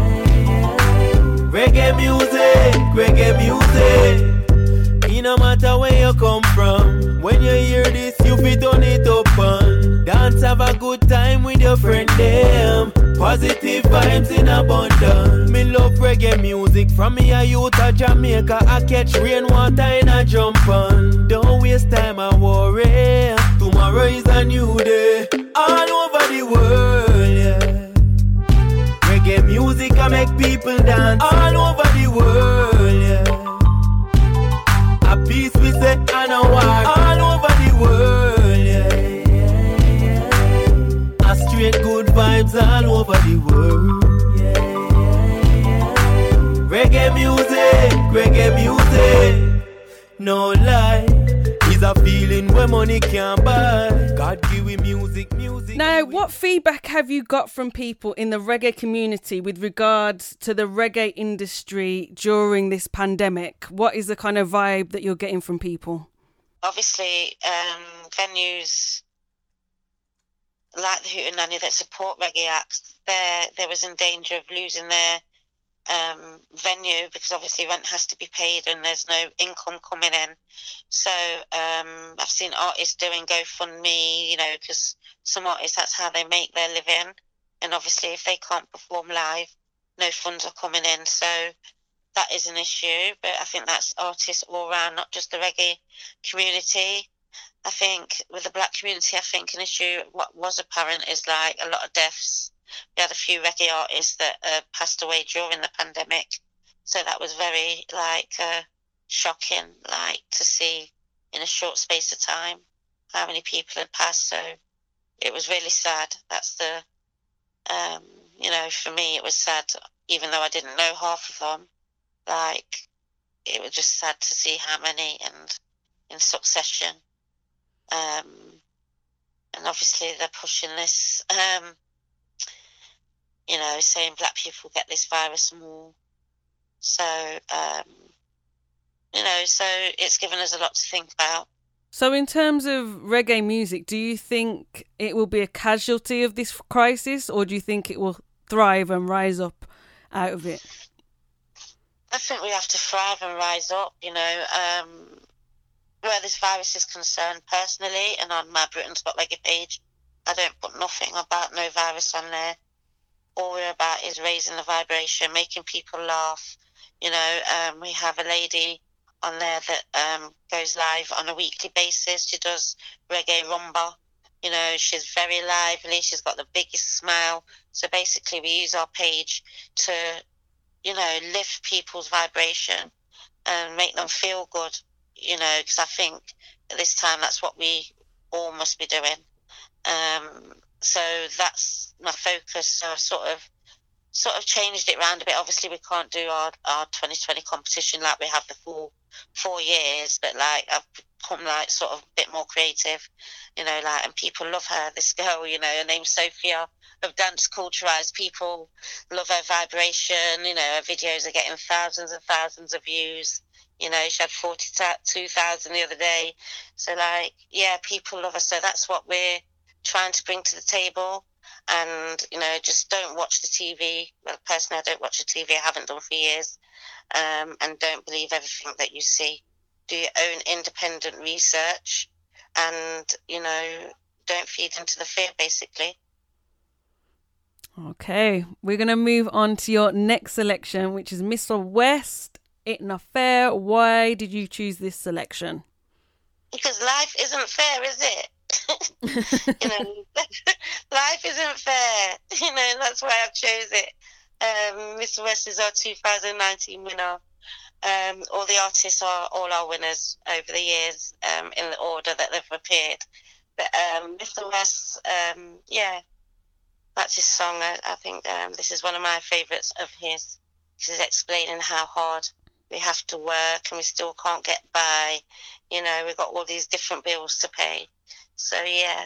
yeah. Reggae music, reggae music. It no matter where you come from. When you hear this, you fit on it up and dance, have a good time with your friend them. Positive vibes in abundance. Me love reggae music from me a youth of Jamaica. I catch rainwater in a jump on. Don't waste time, I worry. Tomorrow is a new day. All over the world, yeah. Reggae music I make people dance all over the world, yeah. A peace we say and a war all over the world, yeah. A straight good vibes all over the world. Reggae music, reggae music. No lie, is a feeling where money can't buy. God give we music, music. Now, give what feedback have you got from people in the reggae community with regards to the reggae industry during this pandemic? What is the kind of vibe that you're getting from people? obviously um, venues like the Hootenanny that support reggae acts, they they was in danger of losing their um, venue because obviously rent has to be paid and there's no income coming in. So um, I've seen artists doing GoFundMe, you know, because some artists that's how they make their living, and obviously if they can't perform live, no funds are coming in. So that is an issue, but I think that's artists all around, not just the reggae community. I think with the black community, I think an issue what was apparent is like a lot of deaths. We had a few reggae artists that uh, passed away during the pandemic, so that was very like uh, shocking, like to see in a short space of time how many people had passed. So it was really sad. That's the, um, you know, for me it was sad, even though I didn't know half of them like it was just sad to see how many and in succession um and obviously they're pushing this um you know saying black people get this virus more so um you know so it's given us a lot to think about So, in terms of reggae music, do you think it will be a casualty of this crisis, or do you think it will thrive and rise up out of it? I think we have to thrive and rise up, you know. Um, where this virus is concerned, personally, and on my Britain's Got Reggae page, I don't put nothing about no virus on there. All we're about is raising the vibration, making people laugh. You know, um, we have a lady on there that um, goes live on a weekly basis. She does reggae rumba. You know, she's very lively. She's got the biggest smile. So basically, we use our page to you know, lift people's vibration and make them feel good, you know, because I think at this time that's what we all must be doing. Um, so that's my focus. So I've sort of sort of changed it around a bit. Obviously, we can't do our, our 2020 competition like we have the four years, but like I've become like sort of a bit more creative, you know, like, and people love her, this girl, you know, her name's Sophia of Dance Culturized. People love her vibration, you know, her videos are getting thousands and thousands of views. You know, she had 42,000 the other day. So, like, yeah, people love her. So that's what we're trying to bring to the table. And, you know, just don't watch the TV. Well, personally, I don't watch the TV. I haven't done for years. Um, and don't believe everything that you see. Do your own independent research and, you know, don't feed into the fear, basically. Okay, we're going to move on to your next selection, which is Mr. West. It not fair. Why did you choose this selection? because life isn't fair, is it? [LAUGHS] you know, [LAUGHS] life isn't fair. [LAUGHS] You know, that's why I've chose it. Um, Mr. West is our 2019 winner. Um, all the artists are all our winners over the years um, in the order that they've appeared. But um, Mr. West, um, yeah, that's his song. I, I think um, this is one of my favourites of his. He's explaining how hard we have to work and we still can't get by. You know, we've got all these different bills to pay. So, yeah,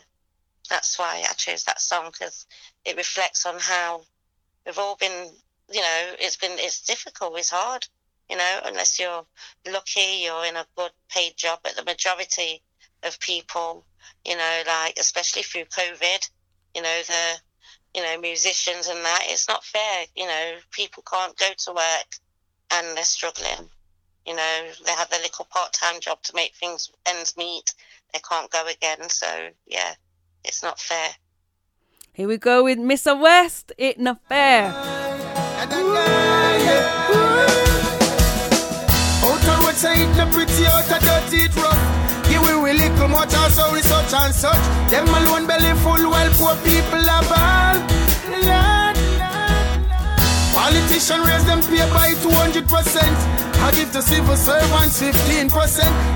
that's why I chose that song because it reflects on how we've all been, you know, it's been, it's difficult, it's hard, you know, unless you're lucky, you're in a good paid job. But the majority of people, you know, like, especially through COVID, you know, the, you know, musicians and that, it's not fair. You know, people can't go to work and they're struggling. You know, they have their little part time job to make things ends meet. They can't go again. So, yeah, it's not fair. Here we go with Mr. West. It not fair. Outer road say it no pretty, outer dirty it rough. Give we we little much also we such and such. Them alone belly full while poor people are ball. Lord, Lord, Lord. Politician raise them pay by 200%. I give to civil servants 15%.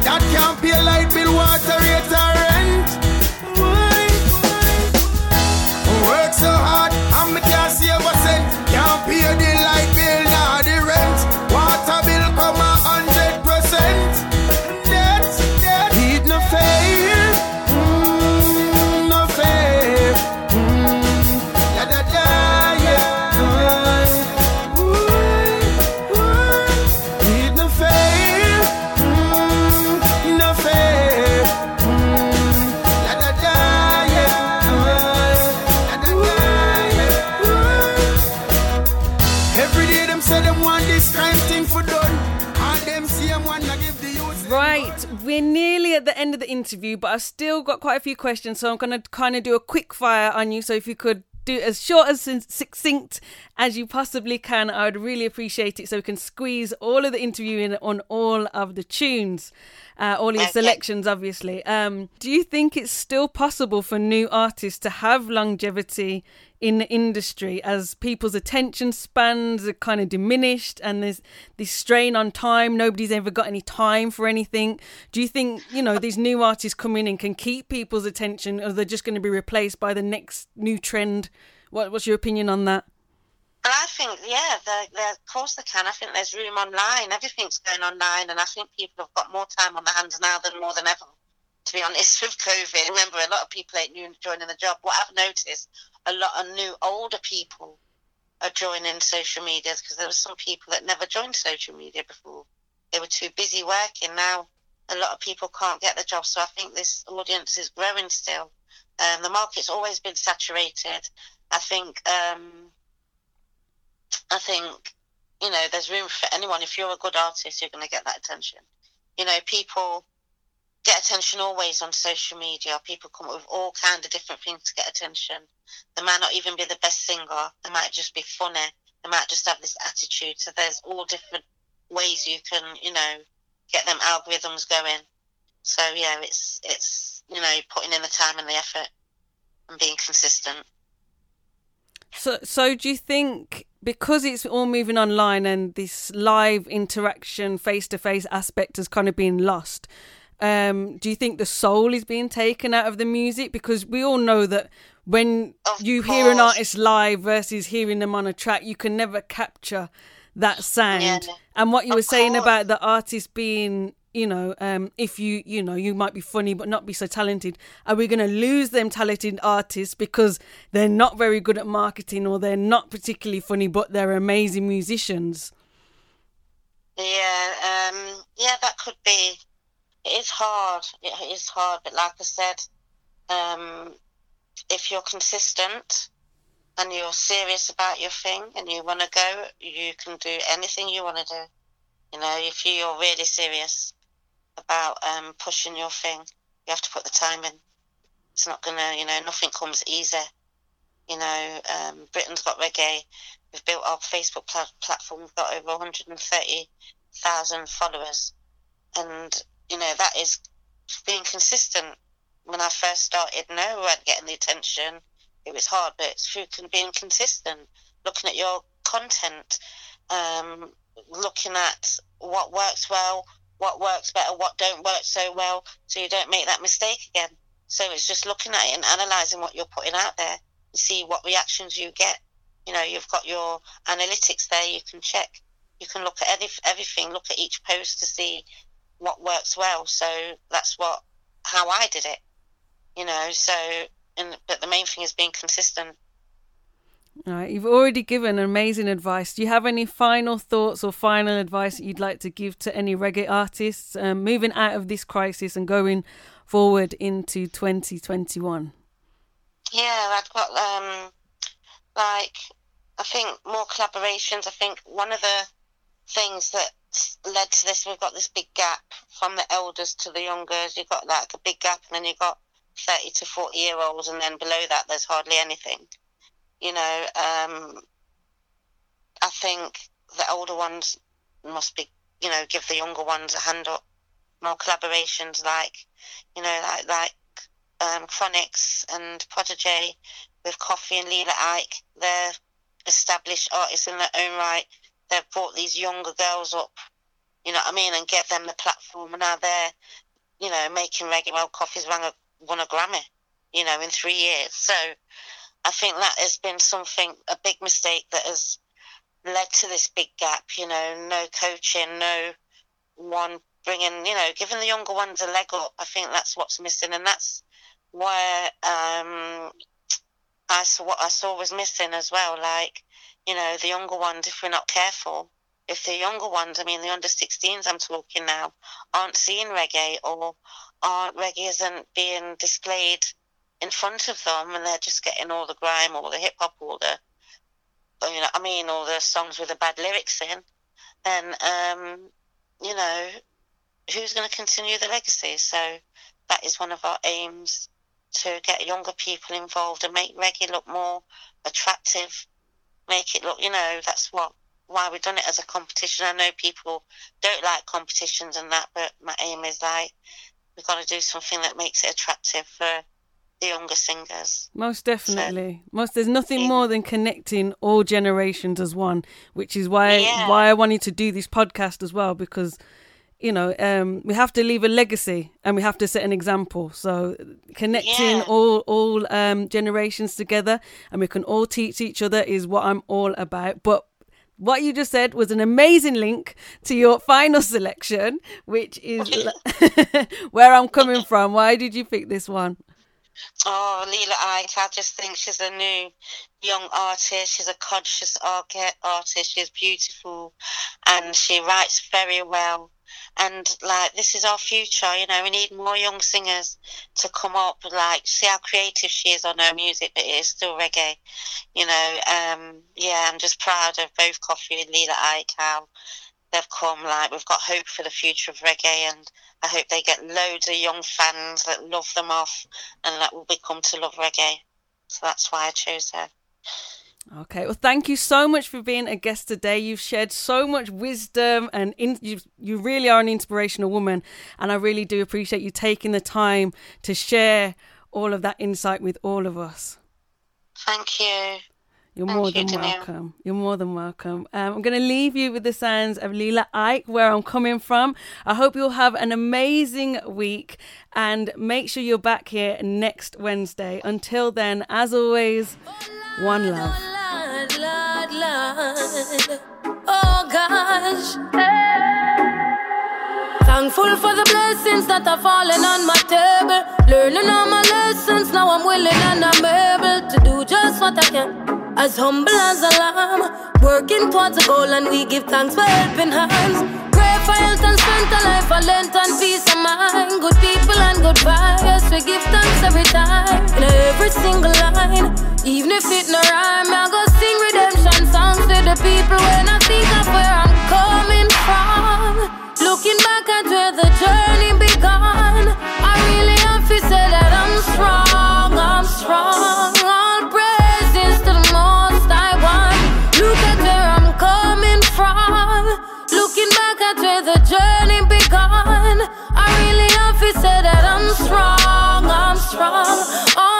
That can't pay light bill, water rate interview, but I've still got quite a few questions, so I'm going to kind of do a quick fire on you. So if you could do it as short as succinct as you possibly can, I would really appreciate it. So we can squeeze all of the interview in on all of the tunes, uh, all your Okay. selections, obviously. Um, do you think it's still possible for new artists to have longevity in the industry as people's attention spans are kind of diminished and there's this strain on time nobody's ever got any time for anything do you think you know these new artists come in and can keep people's attention or they're just going to be replaced by the next new trend what, what's your opinion on that Well, I think, yeah, they're, they're, of course they can. I think there's room online. Everything's going online, and I think people have got more time on their hands now than more than ever. To be honest, [LAUGHS] with COVID, remember a lot of people ain't new joining the job. What I've noticed, a lot of new older people are joining social media because there were some people that never joined social media before. They were too busy working. Now, a lot of people can't get the job, so I think this audience is growing still. Um, the market's always been saturated. I think. Um, I think, you know, there's room for anyone. If you're a good artist, you're going to get that attention. You know, people get attention always on social media. People come up with all kind of different things to get attention. They might not even be the best singer. They might just be funny. They might just have this attitude. So there's all different ways you can, you know, get them algorithms going. So yeah, it's it's you know putting in the time and the effort and being consistent. So so do you think because it's all moving online and this live interaction face to face aspect has kind of been lost um, do you think the soul is being taken out of the music? Because we all know that when Of you hear an artist live versus hearing them on a track, you can never capture that sound. Yeah. And what you Of were saying course. about the artist being, you know, um, if you, you know, you might be funny but not be so talented, are we going to lose them talented artists because they're not very good at marketing or they're not particularly funny but they're amazing musicians? Yeah, um, yeah, that could be. It is hard. It is hard, but like I said, um, if you're consistent and you're serious about your thing and you want to go, you can do anything you want to do. You know, if you're really serious about um, pushing your thing, you have to put the time in. It's not gonna, you know, nothing comes easy. You know, um, Britain's got reggae. We've built our Facebook pla- platform. We've got over 130,000 followers, and you know that is being consistent. When I first started, no, we weren't getting the attention. It was hard, but it's through being consistent, looking at your content, um, looking at what works well, what works better, what don't work so well, so you don't make that mistake again. So it's just looking at it and analysing what you're putting out there and see what reactions you get. You know, you've got your analytics there. You can check. You can look at every, everything. Look at each post to see what works well. So that's what how I did it. You know. So, and but the main thing is being consistent. All right, you've already given amazing advice. Do you have any final thoughts or final advice that you'd like to give to any reggae artists um, moving out of this crisis and going forward into 2021? Yeah, I've got um, like I think more collaborations. I think one of the things that led to this, we've got this big gap from the elders to the youngers. You've got like a big gap, and then you've got thirty to forty year olds, and then below that, there's hardly anything. You know, um, I think the older ones must be, you know, give the younger ones a hand up. More collaborations, like, you know, like like um, Chronixx and Protoje with Koffee and Lila Iké. They're established artists in their own right. They've brought these younger girls up, you know what I mean, and get them the platform. And now they're, you know, making reggae. Well, Koffee's won a, won a Grammy, you know, in three years. So I think that has been something a big mistake that has led to this big gap. You know, no coaching, no one bringing, you know, giving the younger ones a leg up. I think that's what's missing, and that's where um, I saw what I saw was missing as well. Like, you know, the younger ones, if we're not careful, if the younger ones, I mean, the under 16s, I'm talking now, aren't seeing reggae or aren't reggae isn't being displayed in front of them, and they're just getting all the grime, all the hip hop, all the, you know, I mean, all the songs with the bad lyrics in, then, um, you know, who's going to continue the legacy? So that is one of our aims to get younger people involved and make reggae look more attractive, make it look, you know, that's what why we've done it as a competition. I know people don't like competitions and that, but my aim is like we've got to do something that makes it attractive for the younger singers. Most definitely. Most there's nothing more than connecting all generations as one, which is why Yeah. why I wanted to do this podcast as well because you know, um, we have to leave a legacy and we have to set an example. So connecting Yeah. all all um, generations together and we can all teach each other is what I'm all about. But what you just said was an amazing link to your final selection, which is [LAUGHS] [LAUGHS] where I'm coming from. Why did you pick this one? Oh, Lila Iké, I just think she's a new young artist. She's a conscious artist. She's beautiful and she writes very well. And like, this is our future, you know, we need more young singers to come up, like, see how creative she is on her music, but it is still reggae, you know. Um, yeah, I'm just proud of both Koffee and Lila Iké, how they've come, like, we've got hope for the future of reggae and I hope they get loads of young fans that love them off and that will become to love reggae. So that's why I chose her. Okay, well, thank you so much for being a guest today. You've shared so much wisdom, and in, you you really are an inspirational woman. And I really do appreciate you taking the time to share all of that insight with all of us. Thank you. You're Thank more you, than Danielle. welcome. You're more than welcome. Um, I'm going to leave you with the sounds of Lila Iké, where I'm coming from. I hope you'll have an amazing week and make sure you're back here next Wednesday. Until then, as always, one love. Lord, Lord, Lord. Oh gosh. Thankful for the blessings that are falling on my table. Learning all my lessons, now I'm willing and I'm able to do just what I can. As humble as a lamb, working towards a goal, and we give thanks for helping hands. Pray for health and strength, a life, a length and peace of mind. Good people and good vibes, we give thanks every time. In every single line, even if it no rhyme, I go sing redemption songs to the people when I think of where I'm coming from. Looking back at where the journey began, to say that I'm strong, I'm strong. All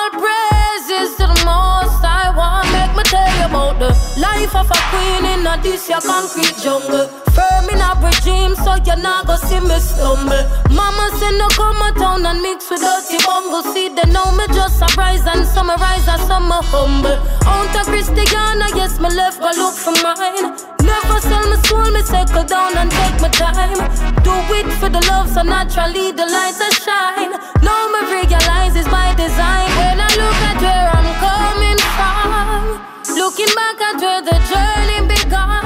the life of a queen in a this your concrete jungle. Firm in a regime, so you not go see me stumble. Mama say no come a town and mix with dirty bungle. See they know me just a rise and summarize as some a humble. Of Christiana, yes me left go look for mine. Never sell my soul, me settle down and take my time. Do it for the love, so naturally the lights that shine. Now me realize it's by design. When I look at where from, Looking back at where the journey began.